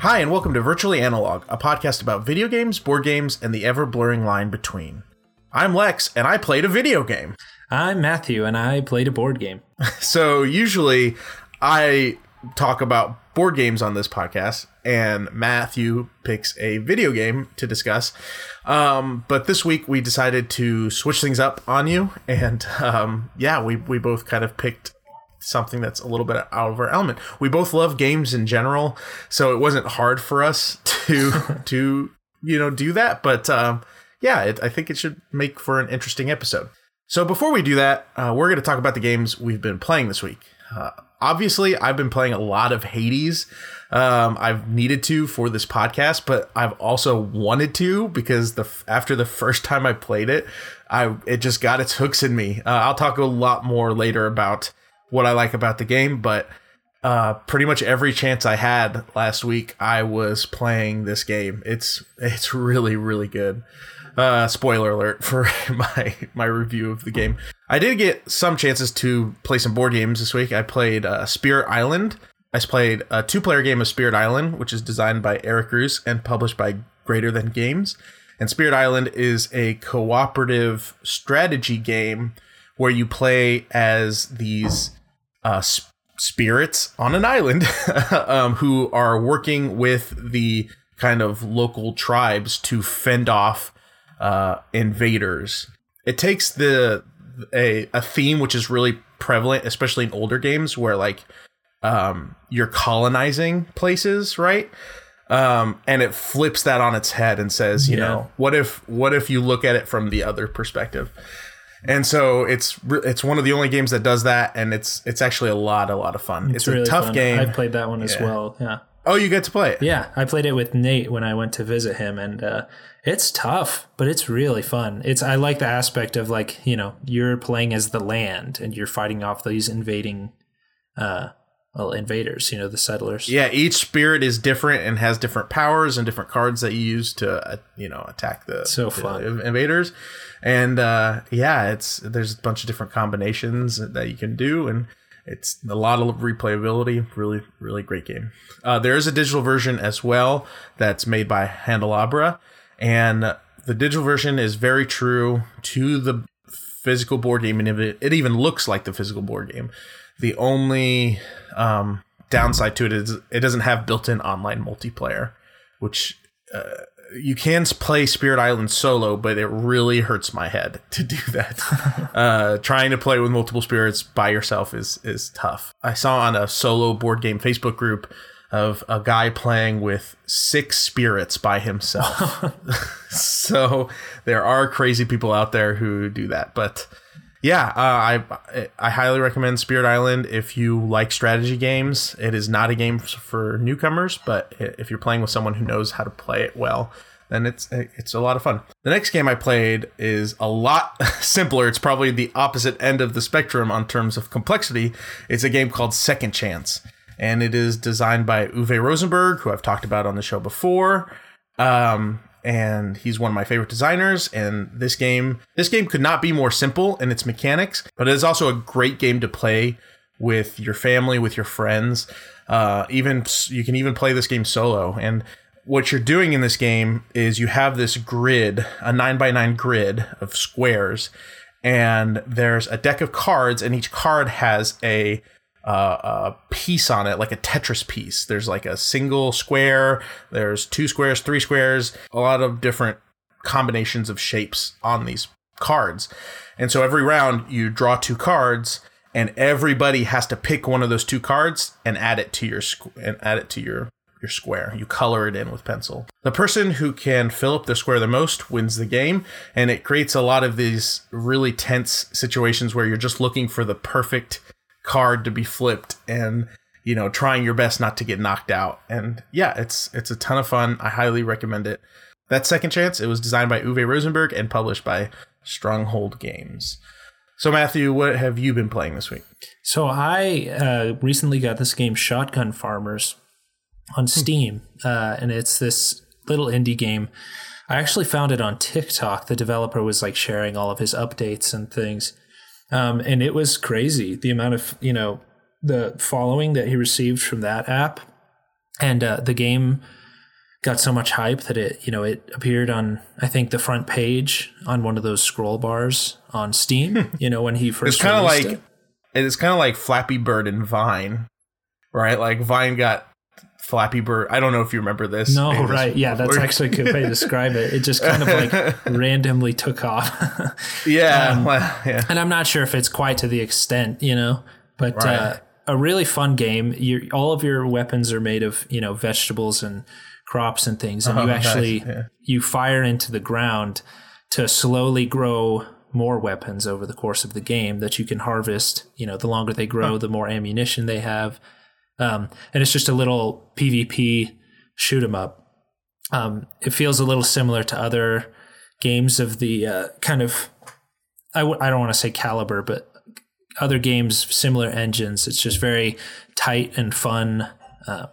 Hi, and welcome to Virtually Analog, a podcast about video games, board games, and the ever blurring line between. I'm Lex, and I played a video game. I'm Matthew, and I played a board game. So, usually, I talk about board games on this podcast, and Matthew picks a video game to discuss. Um, but this week, we decided to switch things up on you, and um, yeah, we, we both kind of picked something that's a little bit out of our element. We both love games in general, so it wasn't hard for us to to you know do that. But um, yeah, it, I think it should make for an interesting episode. So before we do that, uh, we're going to talk about the games we've been playing this week. Uh, obviously, I've been playing a lot of Hades. Um, I've needed to for this podcast, but I've also wanted to because the after the first time I played it, I it just got its hooks in me. Uh, I'll talk a lot more later about what I like about the game, but uh, pretty much every chance I had last week, I was playing this game. It's it's really really good. Uh, spoiler alert for my my review of the game. I did get some chances to play some board games this week. I played uh, Spirit Island. I played a two player game of Spirit Island, which is designed by Eric Reuss and published by Greater Than Games. And Spirit Island is a cooperative strategy game where you play as these uh, sp- spirits on an island um, who are working with the kind of local tribes to fend off uh, invaders. It takes the a, a theme which is really prevalent, especially in older games, where like um, you're colonizing places, right? Um, and it flips that on its head and says, you Yeah. know, what if what if you look at it from the other perspective? And so it's it's one of the only games that does that, and it's it's actually a lot a lot of fun. It's, a tough fun. game. I played that one as well. Yeah. oh, you get to play it. Yeah, I played it with Nate when I went to visit him, and uh, it's tough, but it's really fun. It's I like the aspect of like you know you're playing as the land and you're fighting off these invading, uh, well invaders. You know the settlers. Yeah, each spirit is different and has different powers and different cards that you use to uh, you know attack the, So the fun. invaders. And uh, yeah, it's there's a bunch of different combinations that you can do, and it's a lot of replayability. Really, really great game. Uh, there is a digital version as well that's made by Handelabra, and the digital version is very true to the physical board game, and it even looks like the physical board game. The only um, downside to it is it doesn't have built-in online multiplayer, which uh, you can play Spirit Island solo, but it really hurts my head to do that. uh, trying to play with multiple spirits by yourself is is tough. I saw on a solo board game Facebook group of a guy playing with six spirits by himself. so there are crazy people out there who do that, but yeah, uh, I I highly recommend Spirit Island if you like strategy games. It is not a game for newcomers, but if you're playing with someone who knows how to play it well, then it's it's a lot of fun. The next game I played is a lot simpler. It's probably the opposite end of the spectrum on terms of complexity. It's a game called Second Chance, and it is designed by Uwe Rosenberg, who I've talked about on the show before. Um, and he's one of my favorite designers. And this game, this game could not be more simple in its mechanics, but it is also a great game to play with your family, with your friends. Uh, even you can even play this game solo. And what you're doing in this game is you have this grid, a nine by nine grid of squares, and there's a deck of cards, and each card has a uh, a piece on it, like a Tetris piece. There's like a single square, there's two squares, three squares, a lot of different combinations of shapes on these cards. And so every round you draw two cards and everybody has to pick one of those two cards and add it to your squ- and add it to your your square. You color it in with pencil. The person who can fill up their square the most wins the game, and it creates a lot of these really tense situations where you're just looking for the perfect card to be flipped and you know trying your best not to get knocked out. And yeah, it's it's a ton of fun. I highly recommend it. That second chance, it was designed by Uwe Rosenberg and published by Stronghold Games. So Matthew, what have you been playing this week? So I uh, recently got this game Shotgun Farmers on Steam, uh, and it's this little indie game. I actually found it on TikTok. The developer was like sharing all of his updates and things, um, and it was crazy the amount of you know the following that he received from that app. and uh, the game got so much hype that it you know it appeared on I think the front page on one of those scroll bars on Steam. you know when he first It's kind of like it is kind of like Flappy Bird and Vine, right? Like Vine got Flappy Bird. I don't know if you remember this. No, Maybe this right. Yeah, that's actually a good way to describe it. It just kind of like randomly took off. yeah, um, well, yeah. and I'm not sure if it's quite to the extent, you know, but uh, a really fun game. You all of your weapons are made of, you know, vegetables and crops and things, and Oh, you nice, actually yeah. you fire into the ground to slowly grow more weapons over the course of the game that you can harvest. You know, the longer they grow, the more ammunition they have, um, and it's just a little PvP shoot 'em up. Um, it feels a little similar to other games of the uh, kind of I w- I don't want to say caliber, but other games similar engines. It's just very tight and fun. Um,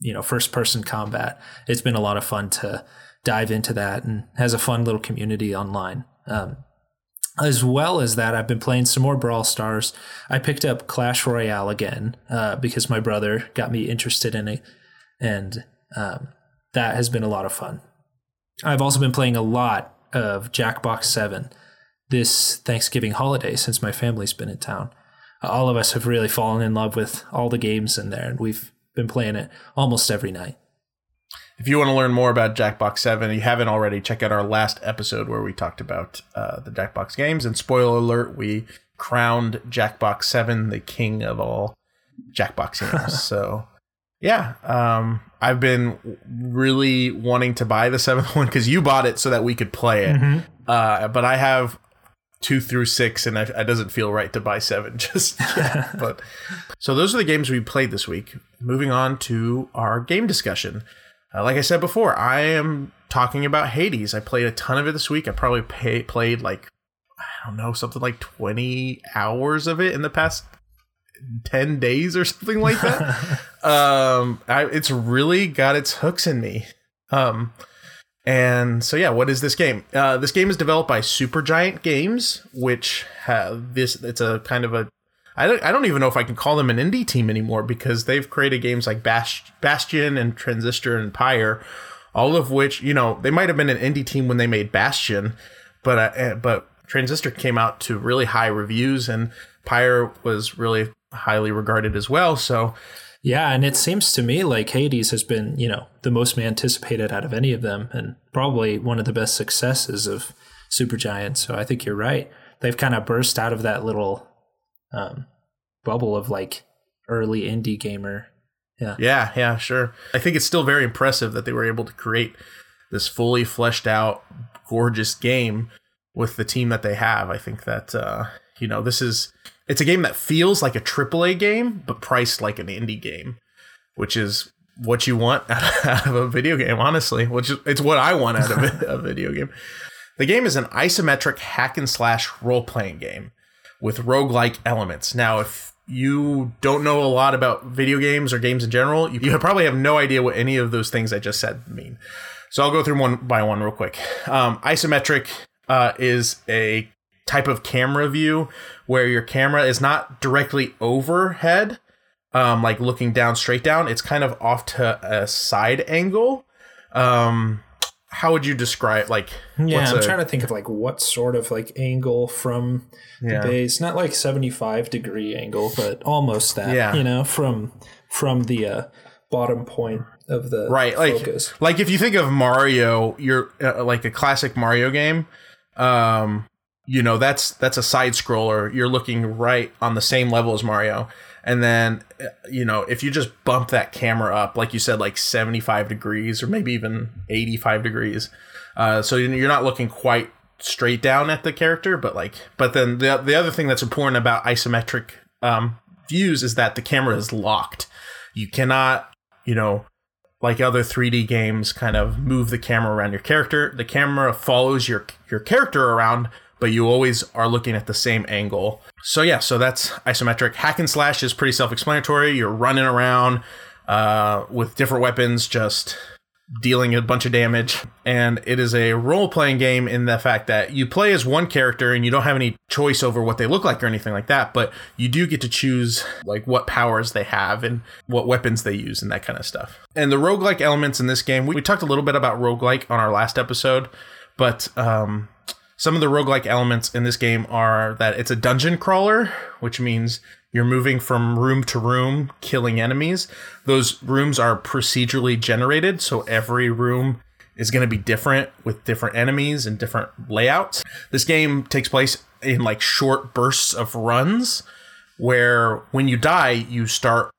you know, first person combat. It's been a lot of fun to dive into that and has a fun little community online. Um, as well as that, I've been playing some more Brawl Stars. I picked up Clash Royale again uh, because my brother got me interested in it, and um, that has been a lot of fun. I've also been playing a lot of Jackbox 7 this Thanksgiving holiday since my family's been in town. All of us have really fallen in love with all the games in there, and we've been playing it almost every night. If you want to learn more about Jackbox 7 and you haven't already, check out our last episode where we talked about uh, the Jackbox games. And spoiler alert, we crowned Jackbox 7 the king of all Jackbox games. so, yeah, um, I've been really wanting to buy the seventh one because you bought it so that we could play it. Uh, but I have two through six, and I, it doesn't feel right to buy seven just yet. but so those are the games we played this week. Moving on to our game discussion. Uh, like I said before, I am talking about Hades. I played a ton of it this week. I probably pay, played like I don't know something like twenty hours of it in the past ten days or something like that. um, I, it's really got its hooks in me. Um, and so yeah, what is this game? Uh, this game is developed by Supergiant Games, which have this. It's a kind of a. I don't, I don't even know if I can call them an indie team anymore because they've created games like Bast- Bastion and Transistor and Pyre, all of which you know they might have been an indie team when they made Bastion, but uh, but Transistor came out to really high reviews and Pyre was really highly regarded as well. So Yeah, and it seems to me like Hades has been, you know, the most anticipated out of any of them, and probably one of the best successes of Supergiant. So I think you're right. They've kind of burst out of that little um, bubble of like early indie gamer. Yeah. Yeah, yeah, sure. I think it's still very impressive that they were able to create this fully fleshed out, gorgeous game with the team that they have. I think that uh, you know this is it's a game that feels like a AAA game, but priced like an indie game, which is what you want out of a video game. Honestly, which is it's what I want out of a, video game. The game is an isometric hack and slash role playing game with roguelike elements. Now, if you don't know a lot about video games or games in general, you, probably have no idea what any of those things I just said mean. So I'll go through one by one real quick. Um, isometric uh, is a type of camera view where your camera is not directly overhead, um, like looking down straight down. It's kind of off to a side angle. Um, how would you describe like? Yeah, I'm a- trying to think of like what sort of like angle from Yeah. the base. Not like 75 degree angle, but almost that. Yeah. You know, from from the uh, bottom point of the right like focus. like if you think of mario you're uh, like a classic mario game um you know that's that's a side scroller you're looking right on the same level as mario and then uh, you know if you just bump that camera up like you said like 75 degrees or maybe even 85 degrees uh so you're not looking quite straight down at the character but like but then the, the other thing that's important about isometric um views is that the camera is locked you cannot you know like other 3D games, kind of move the camera around your character. The camera follows your your character around, but you always are looking at the same angle. So yeah, so that's isometric. Hack and slash is pretty self-explanatory. You're running around uh, with different weapons, just dealing a bunch of damage. And it is a role playing game in the fact that you play as one character and you don't have any choice over what they look like or anything like that, but you do get to choose like what powers they have and what weapons they use and that kind of stuff. And the roguelike elements in this game, we, we talked a little bit about roguelike on our last episode, but um, some of the roguelike elements in this game are that it's a dungeon crawler, which means you're moving from room to room, killing enemies. Those rooms are procedurally generated, so every room is going to be different with different enemies and different layouts. This game takes place in like short bursts of runs where when you die, you start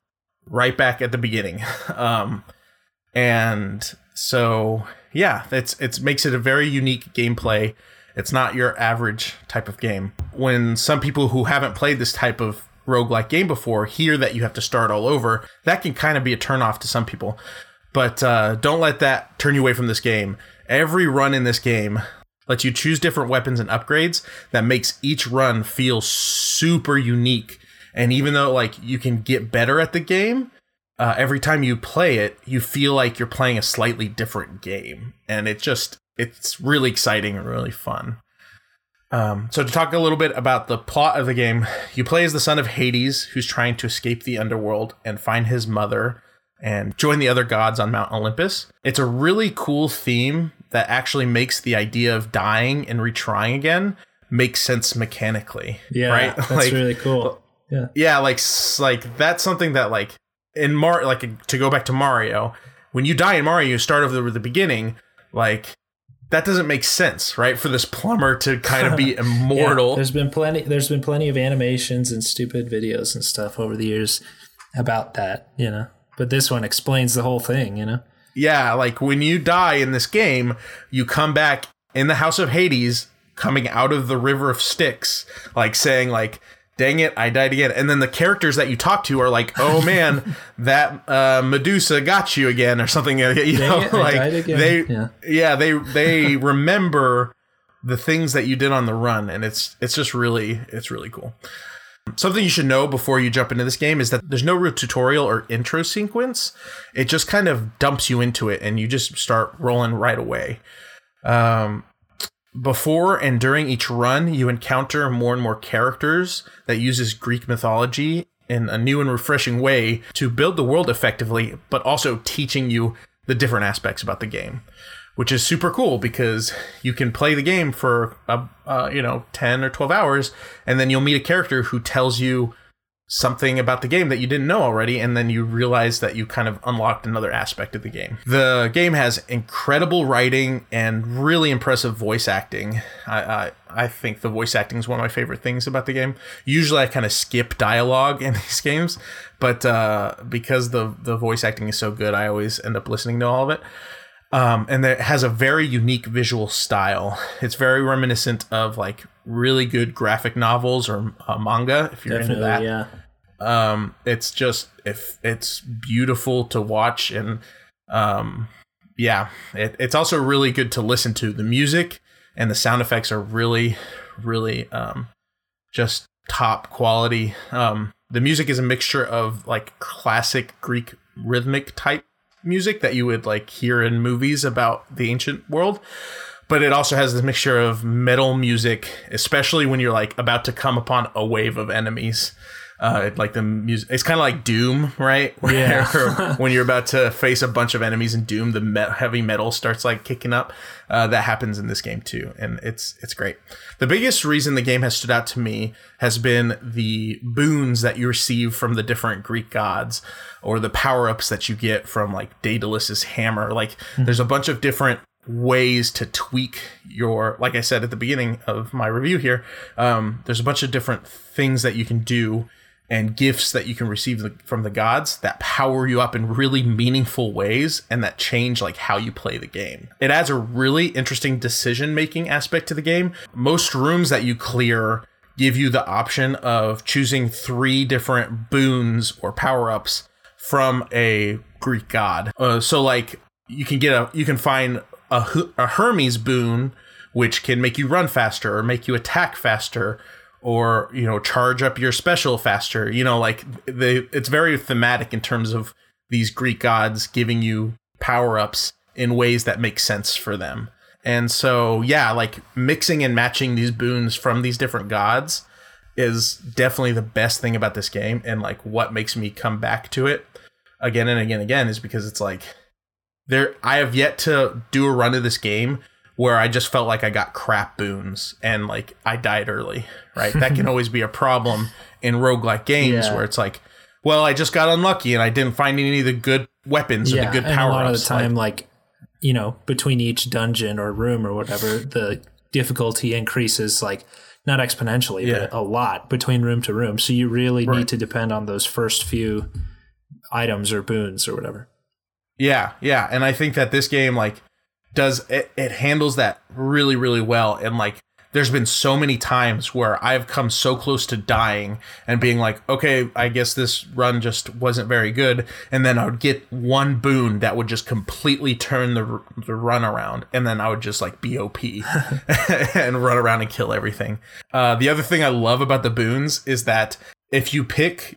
right back at the beginning. Um, and so yeah, it's it makes it a very unique gameplay. It's not your average type of game. When some people who haven't played this type of roguelike game before hear that you have to start all over, that can kind of be a turnoff to some people. But uh, don't let that turn you away from this game. Every run in this game lets you choose different weapons and upgrades that makes each run feel super unique. And even though like you can get better at the game, uh, every time you play it, you feel like you're playing a slightly different game, and it just it's really exciting and really fun. Um, so, to talk a little bit about the plot of the game, you play as the son of Hades, who's trying to escape the underworld and find his mother and join the other gods on Mount Olympus. It's a really cool theme that actually makes the idea of dying and retrying again make sense mechanically. Yeah, right? that's Like, really cool. Yeah. yeah, like like that's something that like in Mar like to go back to Mario, when you die in Mario, you start over the beginning. Like that doesn't make sense, right? For this plumber to kind of be Yeah, immortal. there's been plenty. There's been plenty of animations and stupid videos and stuff over the years about that. You know, but this one explains the whole thing. You know. Yeah, like when you die in this game, you come back in the House of Hades, coming out of the River of Styx, like saying like, "Dang it, I died again." And then the characters that you talk to are like, "Oh man, that uh, Medusa got you again," or something. You know, it, like they, Yeah. yeah, they they remember the things that you did on the run, and it's it's just really it's really cool. Something you should know before you jump into this game is that there's no real tutorial or intro sequence. It just kind of dumps you into it and you just start rolling right away. Um, before and during each run, you encounter more and more characters that uses Greek mythology in a new and refreshing way to build the world effectively, but also teaching you the different aspects about the game which is super cool because you can play the game for uh, uh, you know 10 or 12 hours and then you'll meet a character who tells you something about the game that you didn't know already and then you realize that you kind of unlocked another aspect of the game. The game has incredible writing and really impressive voice acting. I i, I think the voice acting is one of my favorite things about the game. Usually i kind of skip dialogue in these games but uh, because the the voice acting is so good i always end up listening to all of it. Um, and it has a very unique visual style. It's very reminiscent of like really good graphic novels or uh, manga. If you're Definitely. into that, Yeah. um, it's just if it's beautiful to watch and um, yeah, it, it's also really good to listen to. The music and the sound effects are really, really um, just top quality. Um, the music is a mixture of like classic Greek rhythmic type music that you would like hear in movies about the ancient world but it also has this mixture of metal music especially when you're like about to come upon a wave of enemies. Uh, like the music it's kind of like doom right? Where- Yeah. when you're about to face a bunch of enemies in doom the me- heavy metal starts like kicking up. Uh, that happens in this game too and it's it's great. The biggest reason the game has stood out to me has been the boons that you receive from the different greek gods or the power-ups that you get from like daedalus's hammer. Like there's a bunch of different ways to tweak your like i said at the beginning of my review here um, there's a bunch of different things that you can do and gifts that you can receive from the gods that power you up in really meaningful ways and that change like how you play the game. It adds a really interesting decision making aspect to the game. Most rooms that you clear give you the option of choosing three different boons or power ups from a Greek god. Uh, so like you can get a you can find a, a Hermes boon which can make you run faster or make you attack faster or you know charge up your special faster you know like the it's very thematic in terms of these greek gods giving you power ups in ways that make sense for them. And so, yeah, like mixing and matching these boons from these different gods is definitely the best thing about this game. And like what makes me come back to it again and again and again is because it's like there I have yet to do a run of this game where I just felt like I got crap boons and like I died early, right? that can always be a problem in roguelike games Yeah. where it's like, well, I just got unlucky and I didn't find any of the good weapons or the good power a lot of the time, like, you know, between each dungeon or room or whatever, the difficulty increases like not exponentially, Yeah. but a lot between room to room. So you really Right. need to depend on those first few items or boons or whatever. Yeah, yeah, and I think that this game like does it, it handles that really really well and like there's been so many times where I've come so close to dying and being like, okay, I guess this run just wasn't very good. And then I would get one boon that would just completely turn the, the run around. And then I would just like BOP and run around and kill everything. Uh, the other thing I love about the boons is that if you pick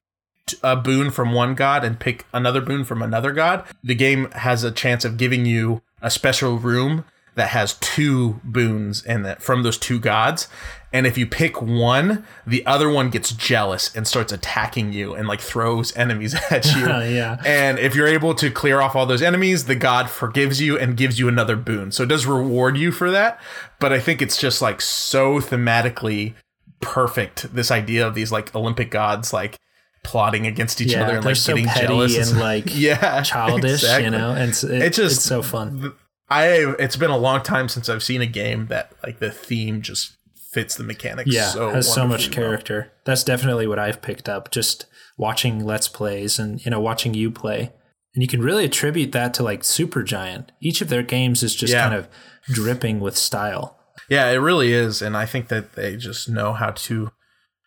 a boon from one god and pick another boon from another god, the game has a chance of giving you a special room that has two boons in it from those two gods. And if you pick one, the other one gets jealous and starts attacking you and like throws enemies at you. yeah. And if you're able to clear off all those enemies, the god forgives you and gives you another boon. So it does reward you for that. But I think it's just like so thematically perfect. This idea of these like Olympic gods like plotting against each Yeah, other and like so getting jealous and like yeah, childish, exactly. you know, and it's, it, It just- it's so fun. I it's been a long time since I've seen a game that like the theme just fits the mechanics. Yeah, so has so much wonderfully well. character. That's definitely what I've picked up just watching Let's Plays and you know watching you play. And you can really attribute that to like Supergiant. Each of their games is just Yeah. kind of dripping with style. Yeah, it really is, and I think that they just know how to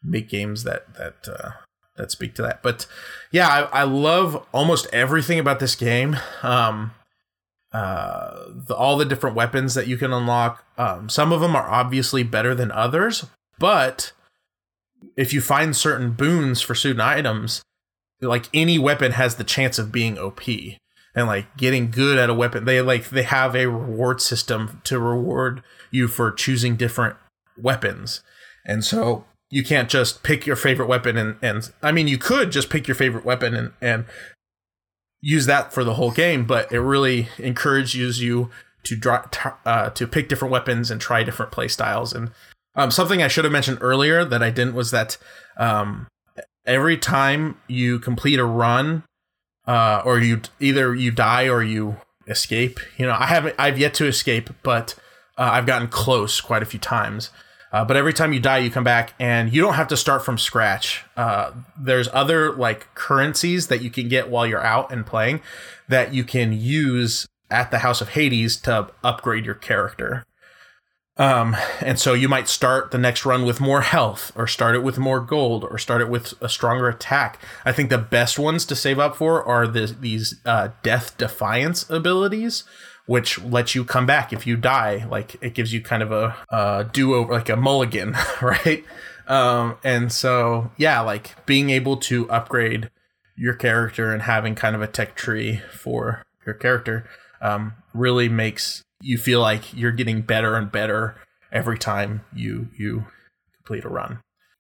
make games that that uh, that speak to that. But yeah, I, I love almost everything about this game. Um, uh, the, all the different weapons that you can unlock. Um, some of them are obviously better than others, but if you find certain boons for certain items, like any weapon has the chance of being OP and like getting good at a weapon. They like they have a reward system to reward you for choosing different weapons. And so you can't just pick your favorite weapon and and I mean you could just pick your favorite weapon and and use that for the whole game, but it really encourages you to draw uh, to pick different weapons and try different play styles. And um, something I should have mentioned earlier that I didn't was that um, every time you complete a run, uh, or you either you die or you escape. You know, I haven't I've yet to escape, but uh, I've gotten close quite a few times. Uh, but every time you die, you come back, and you don't have to start from scratch. Uh, there's other like currencies that you can get while you're out and playing that you can use at the House of Hades to upgrade your character. Um, and so you might start the next run with more health, or start it with more gold, or start it with a stronger attack. I think the best ones to save up for are the, these uh, Death Defiance abilities, which lets you come back if you die. Like it gives you kind of a, a do over, like a mulligan, right? Um, and so yeah, like being able to upgrade your character and having kind of a tech tree for your character um, really makes you feel like you're getting better and better every time you you complete a run.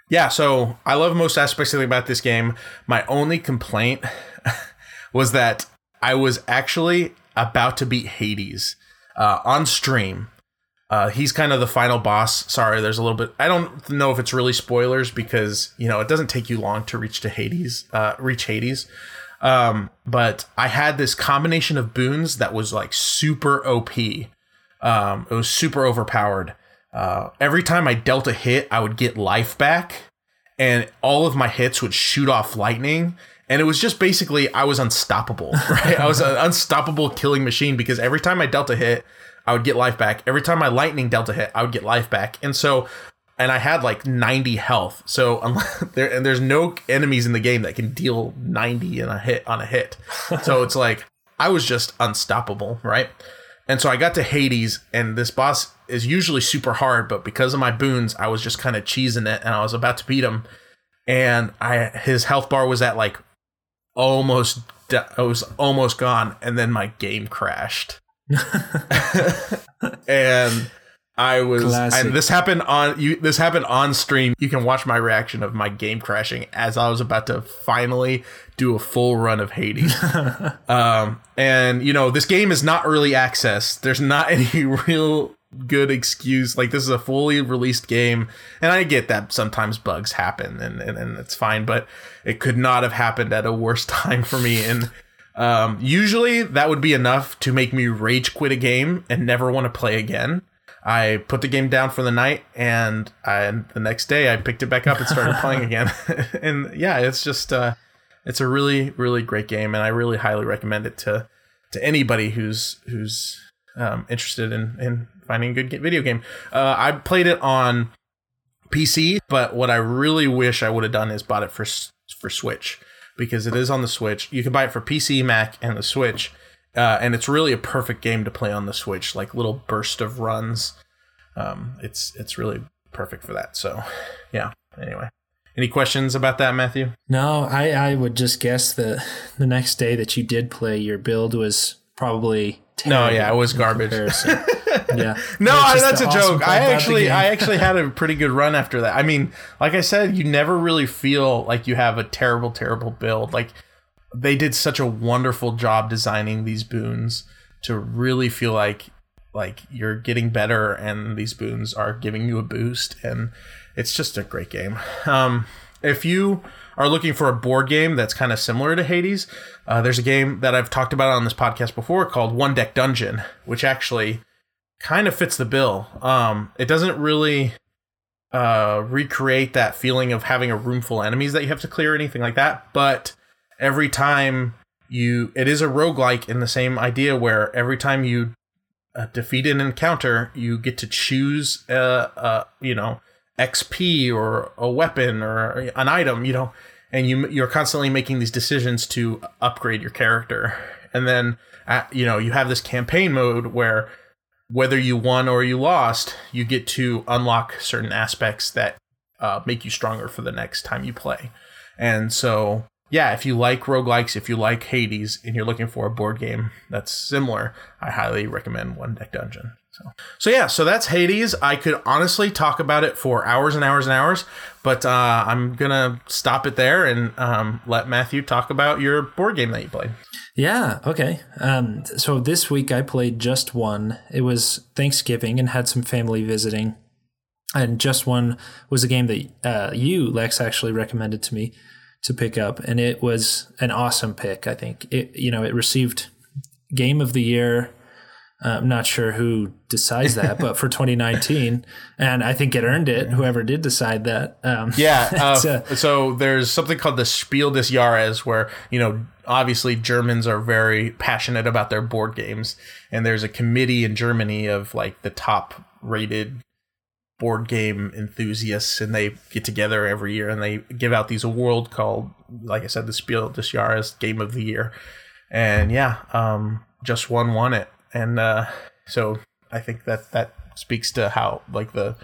Yeah, so I love most aspects about this game. My only complaint was that I was actually about to beat Hades uh, on stream. Uh, he's kind of the final boss. Sorry, there's a little bit. I don't know if it's really spoilers because you know it doesn't take you long to reach to Hades. Uh, reach Hades. Um, but I had this combination of boons that was like super OP. Um, it was super overpowered. Uh, every time I dealt a hit, I would get life back, and all of my hits would shoot off lightning. And it was just basically I was unstoppable. Right? I was an unstoppable killing machine because every time I dealt a hit, I would get life back. Every time my lightning dealt a hit, I would get life back. And so and I had like 90 health. So unless, um, there and there's no enemies in the game that can deal 90 in a hit on a hit. So it's like I was just unstoppable, right? And so I got to Hades, and this boss is usually super hard, but because of my boons, I was just kind of cheesing it, and I was about to beat him. And I his health bar was at like almost it was almost gone, and then my game crashed. and I was Classic. and this happened on you this happened on stream. You can watch my reaction of my game crashing as I was about to finally do a full run of Hades. um and you know, this game is not early access. There's not any real good excuse like this is a fully released game and i get that sometimes bugs happen and, and, and it's fine but it could not have happened at a worse time for me and um, usually that would be enough to make me rage quit a game and never want to play again. I put the game down for the night and, I, the next day i picked it back up and started playing again. And yeah it's just uh, it's a really really great game and i really highly recommend it to to anybody who's who's um, interested in in finding a good video game. Uh, I played it on PC, but what I really wish I would have done is bought it for for Switch because it is on the Switch. You can buy it for PC, Mac, and the Switch, uh, and it's really a perfect game to play on the Switch. Like little burst of runs. Um, it's it's really perfect for that. So, yeah. Anyway, any questions about that, Matthew? No, I, I would just guess that the next day that you did play, your build was probably No, yeah, it was garbage. yeah, No, That's that's a awesome joke. I actually. I actually had a pretty good run after that. I mean, like I said, you never really feel like you have a terrible, terrible build. Like they did such a wonderful job designing these boons to really feel like like you're getting better, and these boons are giving you a boost, and it's just a great game. Um, if you are looking for a board game that's kind of similar to Hades, uh, there's a game that I've talked about on this podcast before called One Deck Dungeon, which actually kind of fits the bill. Um, it doesn't really uh, recreate that feeling of having a room full of enemies that you have to clear or anything like that, but every time you, it is a roguelike in the same idea where every time you uh, defeat an encounter, you get to choose, uh, uh, you know, XP or a weapon or an item, you know, and you you're constantly making these decisions to upgrade your character, and then uh, you know you have this campaign mode where whether you won or you lost, you get to unlock certain aspects that uh, make you stronger for the next time you play, and so yeah, if you like roguelikes, if you like Hades, and you're looking for a board game that's similar, I highly recommend One Deck Dungeon. So, so yeah, so that's Hades. I could honestly talk about it for hours and hours and hours, but uh, I'm gonna stop it there and um, let Matthew talk about your board game that you played. Yeah, okay. Um, so this week I played just one. It was Thanksgiving and had some family visiting. And just one was a game that uh, you, Lex, actually recommended to me to pick up, and it was an awesome pick. I think it, you know, it received Game of the Year. Uh, I'm not sure who decides that, but for 2019, and I think it earned it. Whoever did decide that, um, Yeah. Uh, uh, so there's something called the Spiel des Jahres, where you know obviously Germans are very passionate about their board games, and there's a committee in Germany of like the top rated board game enthusiasts, and they get together every year and they give out these awards called, like I said, the Spiel des Jahres Game of the Year, and yeah, um, just one won it, and uh, so I think that that speaks to how like the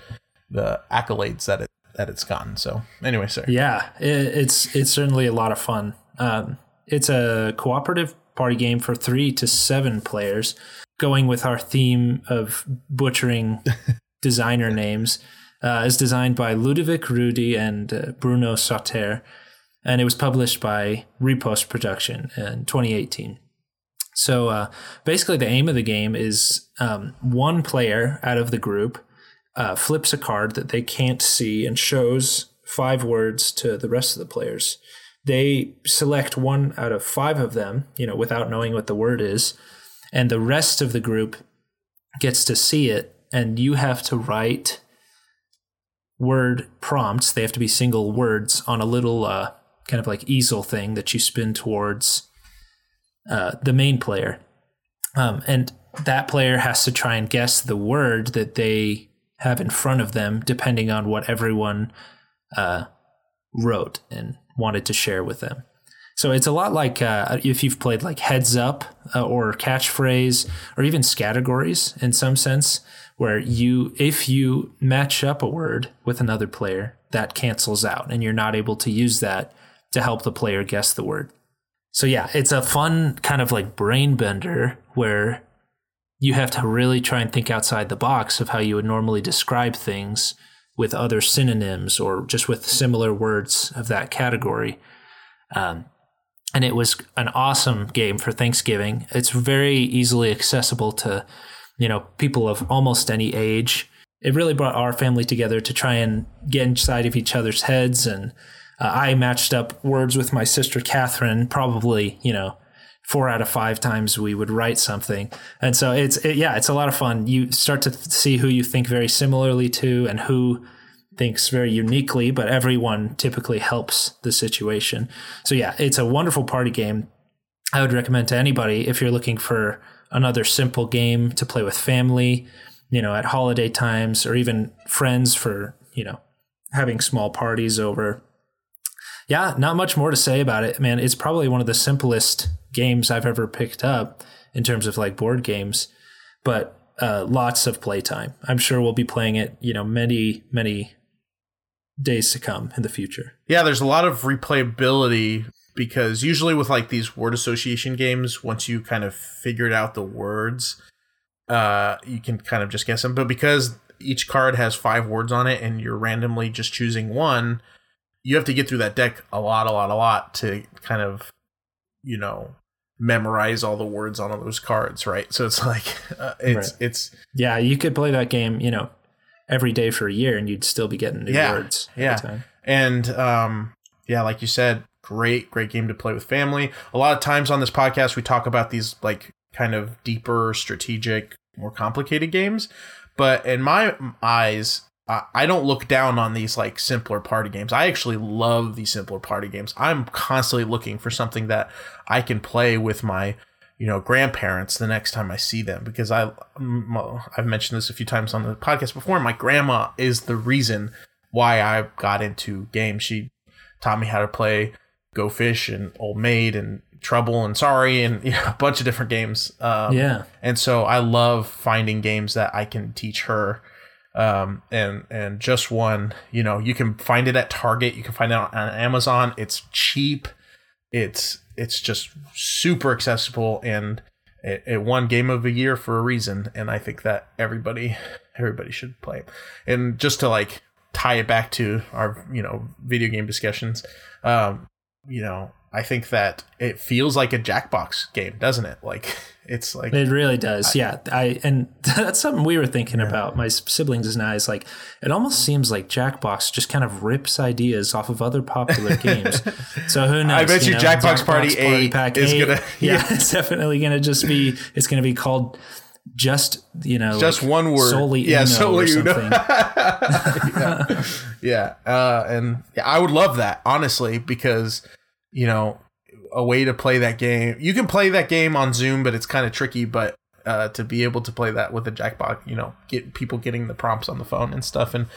the accolades that it that it's gotten. So anyway, sir. Yeah, it, it's it's certainly a lot of fun. Um, it's a cooperative party game for three to seven players, going with our theme of butchering designer names. Uh, is designed by Ludovic Roudy and uh, Bruno Sautter, and it was published by Repos Production in 2018. So uh, basically, the aim of the game is um, one player out of the group uh, flips a card that they can't see and shows five words to the rest of the players. They select one out of five of them, you know, without knowing what the word is, and the rest of the group gets to see it, and you have to write word prompts. They have to be single words on a little uh, kind of like easel thing that you spin towards uh, the main player. Um, and that player has to try and guess the word that they have in front of them, depending on what everyone uh, wrote and wanted to share with them. So it's a lot like uh, if you've played like Heads Up uh, or Catchphrase or even Categories in some sense, where you, if you match up a word with another player, that cancels out and you're not able to use that to help the player guess the word. So yeah, it's a fun kind of like brain bender where you have to really try and think outside the box of how you would normally describe things with other synonyms or just with similar words of that category. Um, and it was an awesome game for Thanksgiving. It's very easily accessible to, you know, people of almost any age. It really brought our family together to try and get inside of each other's heads. And uh, I matched up words with my sister Catherine, probably, you know, four out of five times we would write something. And so it's, it, yeah, it's a lot of fun. You start to see who you think very similarly to and who thinks very uniquely, but everyone typically helps the situation. So yeah, it's a wonderful party game. I would recommend to anybody if you're looking for another simple game to play with family, you know, at holiday times or even friends for, you know, having small parties over. Yeah, not much more to say about it, man. It's probably one of the simplest games I've ever picked up in terms of like board games, but uh, lots of playtime. I'm sure we'll be playing it, you know, many, many days to come in the future. Yeah, there's a lot of replayability because usually with like these word association games, once you kind of figured out the words, uh, you can kind of just guess them. But because each card has five words on it and you're randomly just choosing one, you have to get through that deck a lot, a lot, a lot to kind of, you know, memorize all the words on all those cards, right? So it's like uh, it's right. it's yeah, you could play that game, you know, every day for a year and you'd still be getting new words. yeah, words. Yeah. And um, yeah, like you said, great, great game to play with family. A lot of times on this podcast, we talk about these like kind of deeper, strategic, more complicated games. But in my eyes, I don't look down on these like simpler party games. I actually love these simpler party games. I'm constantly looking for something that I can play with my you know grandparents the next time I see them because I I've mentioned this a few times on the podcast before. My grandma is the reason why I got into games. She taught me how to play Go Fish and Old Maid and Trouble and Sorry and you know, a bunch of different games. Um, yeah, and so I love finding games that I can teach her. Um, and and just one, you know, you can find it at Target. You can find it on Amazon. It's cheap. It's it's just super accessible and it, it won game of the year for a reason and i think that everybody everybody should play and just to like tie it back to our you know video game discussions um you know I think that it feels like a Jackbox game, doesn't it? Like it's like it really does. I, yeah, I and that's something we were thinking yeah. about. My siblings and I is like it almost seems like Jackbox just kind of rips ideas off of other popular games. so who knows? I bet you, you know, Jackbox, Jackbox Party, Eight Pack is 8, gonna yeah, yeah, it's definitely gonna just be it's gonna be called just you know just like one word solely yeah solely you know yeah, yeah. Uh, and yeah, I would love that honestly because you know, a way to play that game. You can play that game on Zoom, but it's kind of tricky. But uh, to be able to play that with a Jackbox, you know, get people getting the prompts on the phone and stuff and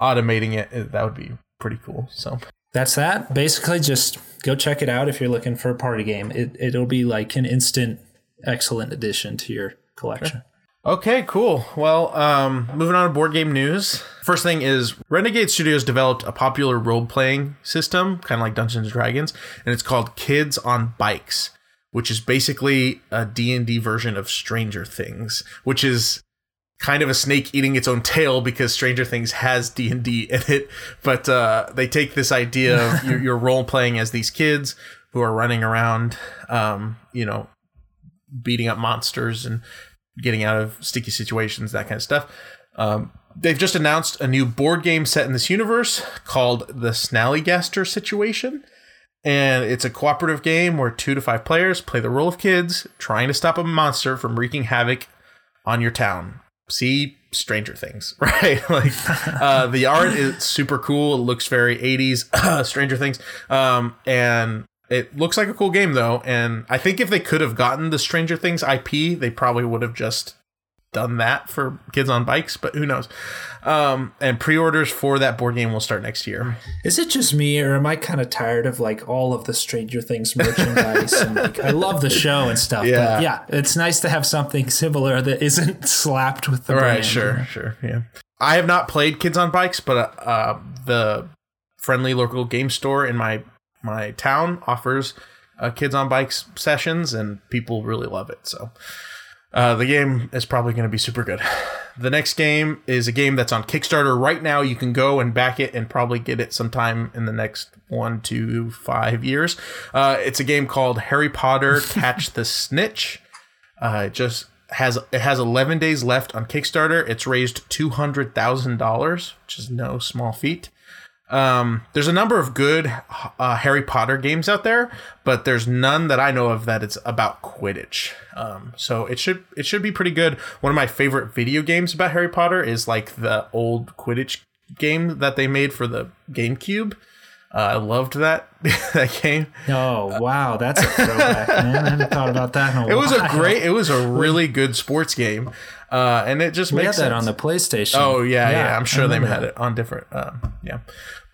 automating it, that would be pretty cool. So that's that. Basically, just go check it out if you're looking for a party game. It it'll be like an instant, excellent addition to your collection. Sure. Okay, cool. Well, um, moving on to board game news. First thing is Renegade Studios developed a popular role playing system, kind of like Dungeons and Dragons, and it's called Kids on Bikes, which is basically a D&D version of Stranger Things, which is kind of a snake eating its own tail because Stranger Things has D&D in it, but uh, they take this idea of you're, you're role playing as these kids who are running around um, you know, beating up monsters and getting out of sticky situations, that kind of stuff. Um, they've just announced a new board game set in this universe called the Snallygaster Situation. And it's a cooperative game where two to five players play the role of kids trying to stop a monster from wreaking havoc on your town. See Stranger Things, right? like uh, the art is super cool. It looks very 80s Stranger Things. Um, and it looks like a cool game though, and I think if they could have gotten the Stranger Things IP, they probably would have just done that for kids on bikes, but who knows? Um, and pre-orders for that board game will start next year. Is it just me, or am I kind of tired of like all of the Stranger Things merchandise? and like, I love the show and stuff. Yeah, but yeah, it's nice to have something similar that isn't slapped with the right. Brand. Sure, sure, yeah. I have not played Kids on Bikes, but uh, the friendly local game store in my my town offers uh, kids on bikes sessions, and people really love it. So uh, the game is probably going to be super good. The next game is a game that's on Kickstarter right now. You can go and back it and probably get it sometime in the next one to five years. Uh, it's a game called Harry Potter Catch the Snitch. Uh, it just has it has 11 days left on Kickstarter. It's raised two hundred thousand dollars, which is no small feat. Um, there's a number of good uh, Harry Potter games out there, but there's none that I know of that it's about Quidditch. Um, so it should it should be pretty good. One of my favorite video games about Harry Potter is like the old Quidditch game that they made for the GameCube. Uh, I loved that that game. Oh wow, that's a throwback, man! I haven't thought about that in a while. It was a great, it was a really good sports game, uh, and it just We had makes that sense. on the PlayStation. Oh yeah, yeah. I'm sure they had it on different. Um, yeah,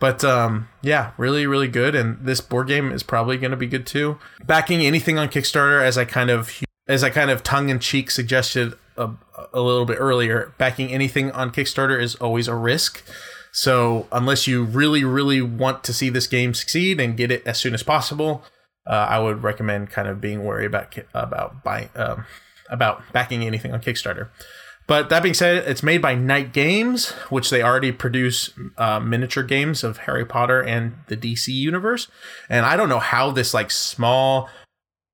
but um, yeah, really, really good. And this board game is probably going to be good too. Backing anything on Kickstarter, as I kind of as I kind of tongue in cheek suggested a, a little bit earlier, backing anything on Kickstarter is always a risk. So unless you really, really want to see this game succeed and get it as soon as possible, uh, I would recommend kind of being wary about about buying um, about backing anything on Kickstarter. But that being said, it's made by Knight Games, which they already produce uh, miniature games of Harry Potter and the DC universe. And I don't know how this like small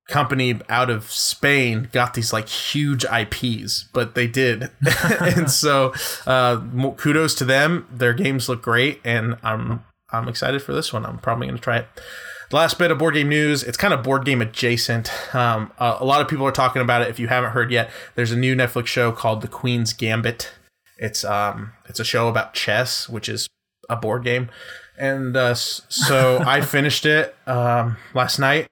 company out of Spain got these like huge IPs, but they did. and so uh, kudos to them. Their games look great, and I'm I'm excited for this one. I'm probably going to try it. The last bit of board game news. It's kind of board game adjacent. Um, uh, a lot of people are talking about it. If you haven't heard yet, there's a new Netflix show called The Queen's Gambit. It's um it's a show about chess, which is a board game, and uh, so I finished it um, last night.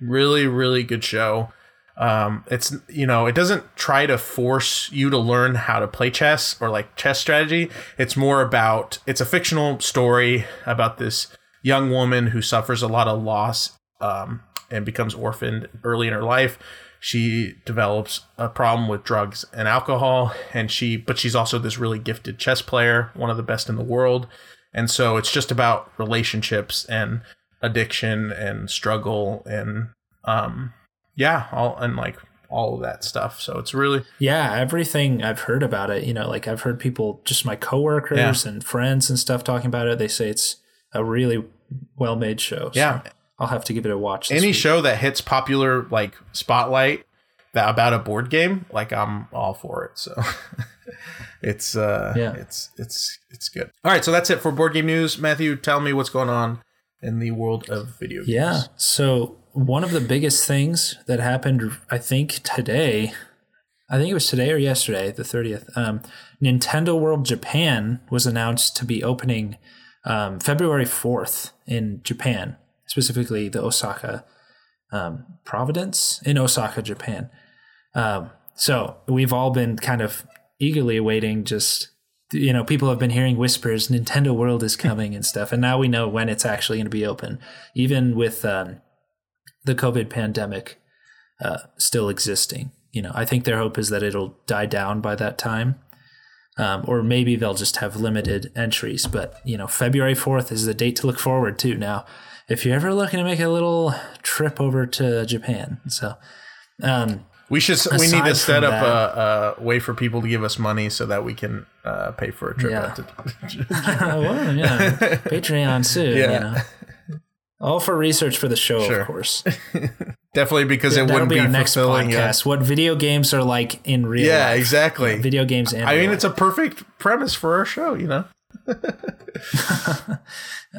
Really, really good show. Um, it's you know it doesn't try to force you to learn how to play chess or like chess strategy. It's more about it's a fictional story about this young woman who suffers a lot of loss um, and becomes orphaned early in her life. She develops a problem with drugs and alcohol, and she but she's also this really gifted chess player, one of the best in the world. And so it's just about relationships and addiction and struggle and um yeah, all and like all of that stuff. So it's really Yeah, everything I've heard about it, you know, like I've heard people, just my coworkers and friends and stuff talking about it. They say it's a really well made show. So Yeah. I'll have to give it a watch. Any week. show that hits popular like spotlight that about a board game, like I'm all for it. So it's uh Yeah. it's it's it's good. All right, so that's it for board game news. Matthew, tell me what's going on in the world of video games. Yeah. So one of the biggest things that happened, I think today, I think it was today or yesterday, the 30th, um, Nintendo World Japan was announced to be opening um, February 4th in Japan, specifically the Osaka um, Providence in Osaka, Japan. Um, so we've all been kind of eagerly awaiting just you know people have been hearing whispers nintendo world is coming and stuff. And now we know when it's actually going to be open. Even with um, the covid pandemic uh, still existing you know i think their hope is that it'll die down by that time um, or maybe they'll just have limited entries but you know february 4th is the date to look forward to now if you're ever looking to make a little trip over to japan so um, We should. we need to set up a, a way for people to give us money so that we can uh, pay for a trip. Yeah. out to- well, yeah, Patreon soon. Yeah. You know. All for research for the show, Sure. of course. Definitely because it wouldn't be be, our next fulfilling. podcast. What video games are like in real yeah, life. exactly. Video games and I mean, real it's a perfect premise for our show, you know.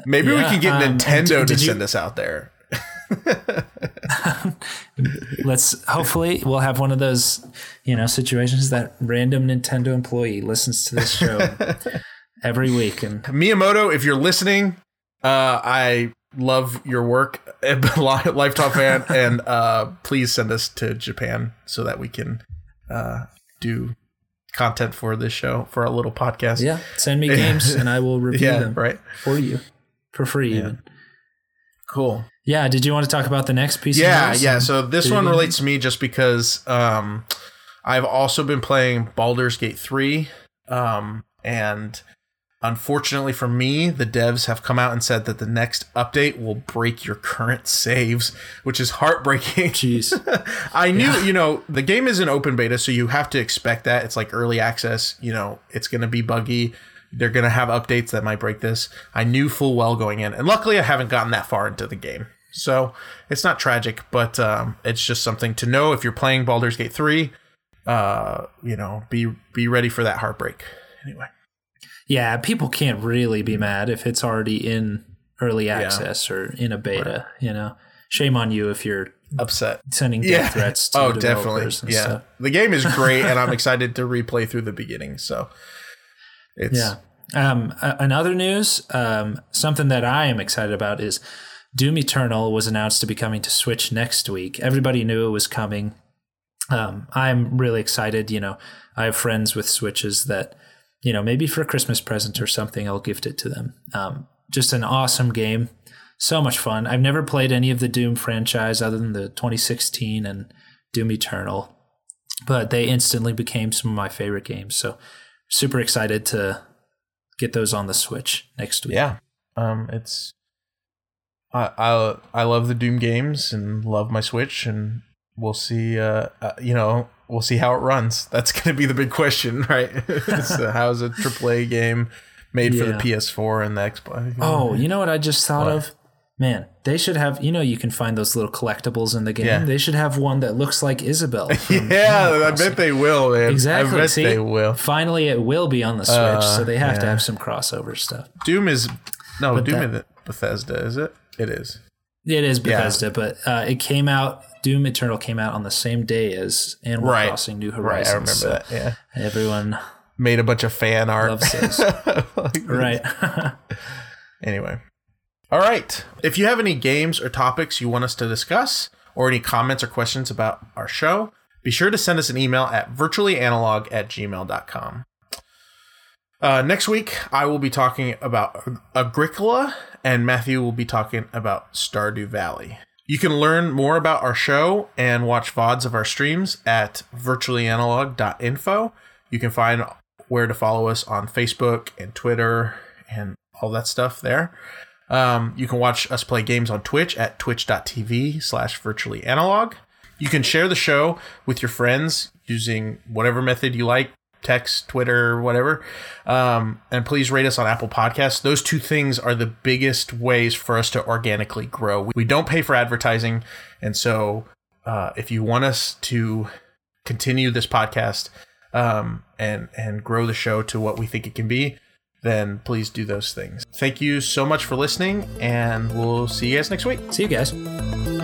Maybe we can get um, Nintendo to did you- send us out there. Let's hopefully we'll have one of those, you know, situations that random Nintendo employee listens to this show every week and Miyamoto, if you're listening, uh, I love your work, Lifetime fan, and uh, please send us to Japan so that we can uh, do content for this show for our little podcast. yeah, send me games and I will review yeah, them right. for you for free even. Cool. Yeah, did you want to talk about the next piece Yeah, yeah. So this one relates to me just because um, I've also been playing Baldur's Gate three, um, and Unfortunately for me, the devs have come out and said that the next update will break your current saves, which is heartbreaking. Jeez. I knew, you know, the game is an open beta, so you have to expect that. It's like early access, you know, it's going to be buggy. They're going to have updates that might break this. I knew full well going in. And luckily, I haven't gotten that far into the game. So it's not tragic, but um, it's just something to know if you're playing Baldur's Gate 3. Uh, you know, be be ready for that heartbreak. Anyway. Yeah, people can't really be mad if it's already in early access yeah. or in a beta. Right. You know, shame on you if you're upset sending death yeah. threats. to Oh, definitely. yeah, stuff. the game is great, and I'm excited to replay through the beginning. So, it's yeah. Um, another news, um, something that I am excited about is Doom Eternal was announced to be coming to Switch next week. Everybody knew it was coming. Um, I'm really excited. You know, I have friends with Switches that you know, maybe for a Christmas present or something, I'll gift it to them. Um, just an awesome game. So much fun. I've never played any of the Doom franchise other than the 2016 and Doom Eternal, but they instantly became some of my favorite games. So super excited to get those on the Switch next week. Yeah. Um, it's I, I I love the Doom games and love my Switch and we'll see uh, uh you know we'll see how it runs. That's going to be the big question, right? so how's a AAA game made yeah. for the PS4 and the Xbox? Oh, you know what I just thought what? of? Man, they should have. You know, you can find those little collectibles in the game. Yeah. They should have one that looks like Isabelle. yeah, I bet they will, man. Exactly. I bet See, they will. Finally, it will be on the Switch, uh, so they have yeah. to have some crossover stuff. Doom is no but Doom that, is Bethesda, is it? It is. It is Bethesda, but uh, it came out Doom Eternal came out on the same day as Animal right. Crossing New Horizons. Right, I remember so that. Yeah, everyone made a bunch of fan art. right. anyway, all right. If you have any games or topics you want us to discuss, or any comments or questions about our show, be sure to send us an email at virtuallyanalog at gmail.com. Uh, next week, I will be talking about Agricola, and Matthew will be talking about Stardew Valley. You can learn more about our show and watch VODs of our streams at virtuallyanalog.info. You can find where to follow us on Facebook and Twitter and all that stuff there. Um, you can watch us play games on Twitch at twitch.tv slash virtuallyanalog. You can share the show with your friends using whatever method you like text, Twitter, whatever. Um, and please rate us on Apple Podcasts. Those two things are the biggest ways for us to organically grow. We don't pay for advertising. And so uh, if you want us to continue this podcast um, and, and grow the show to what we think it can be, then please do those things. Thank you so much for listening, and we'll see you guys next week. See you guys.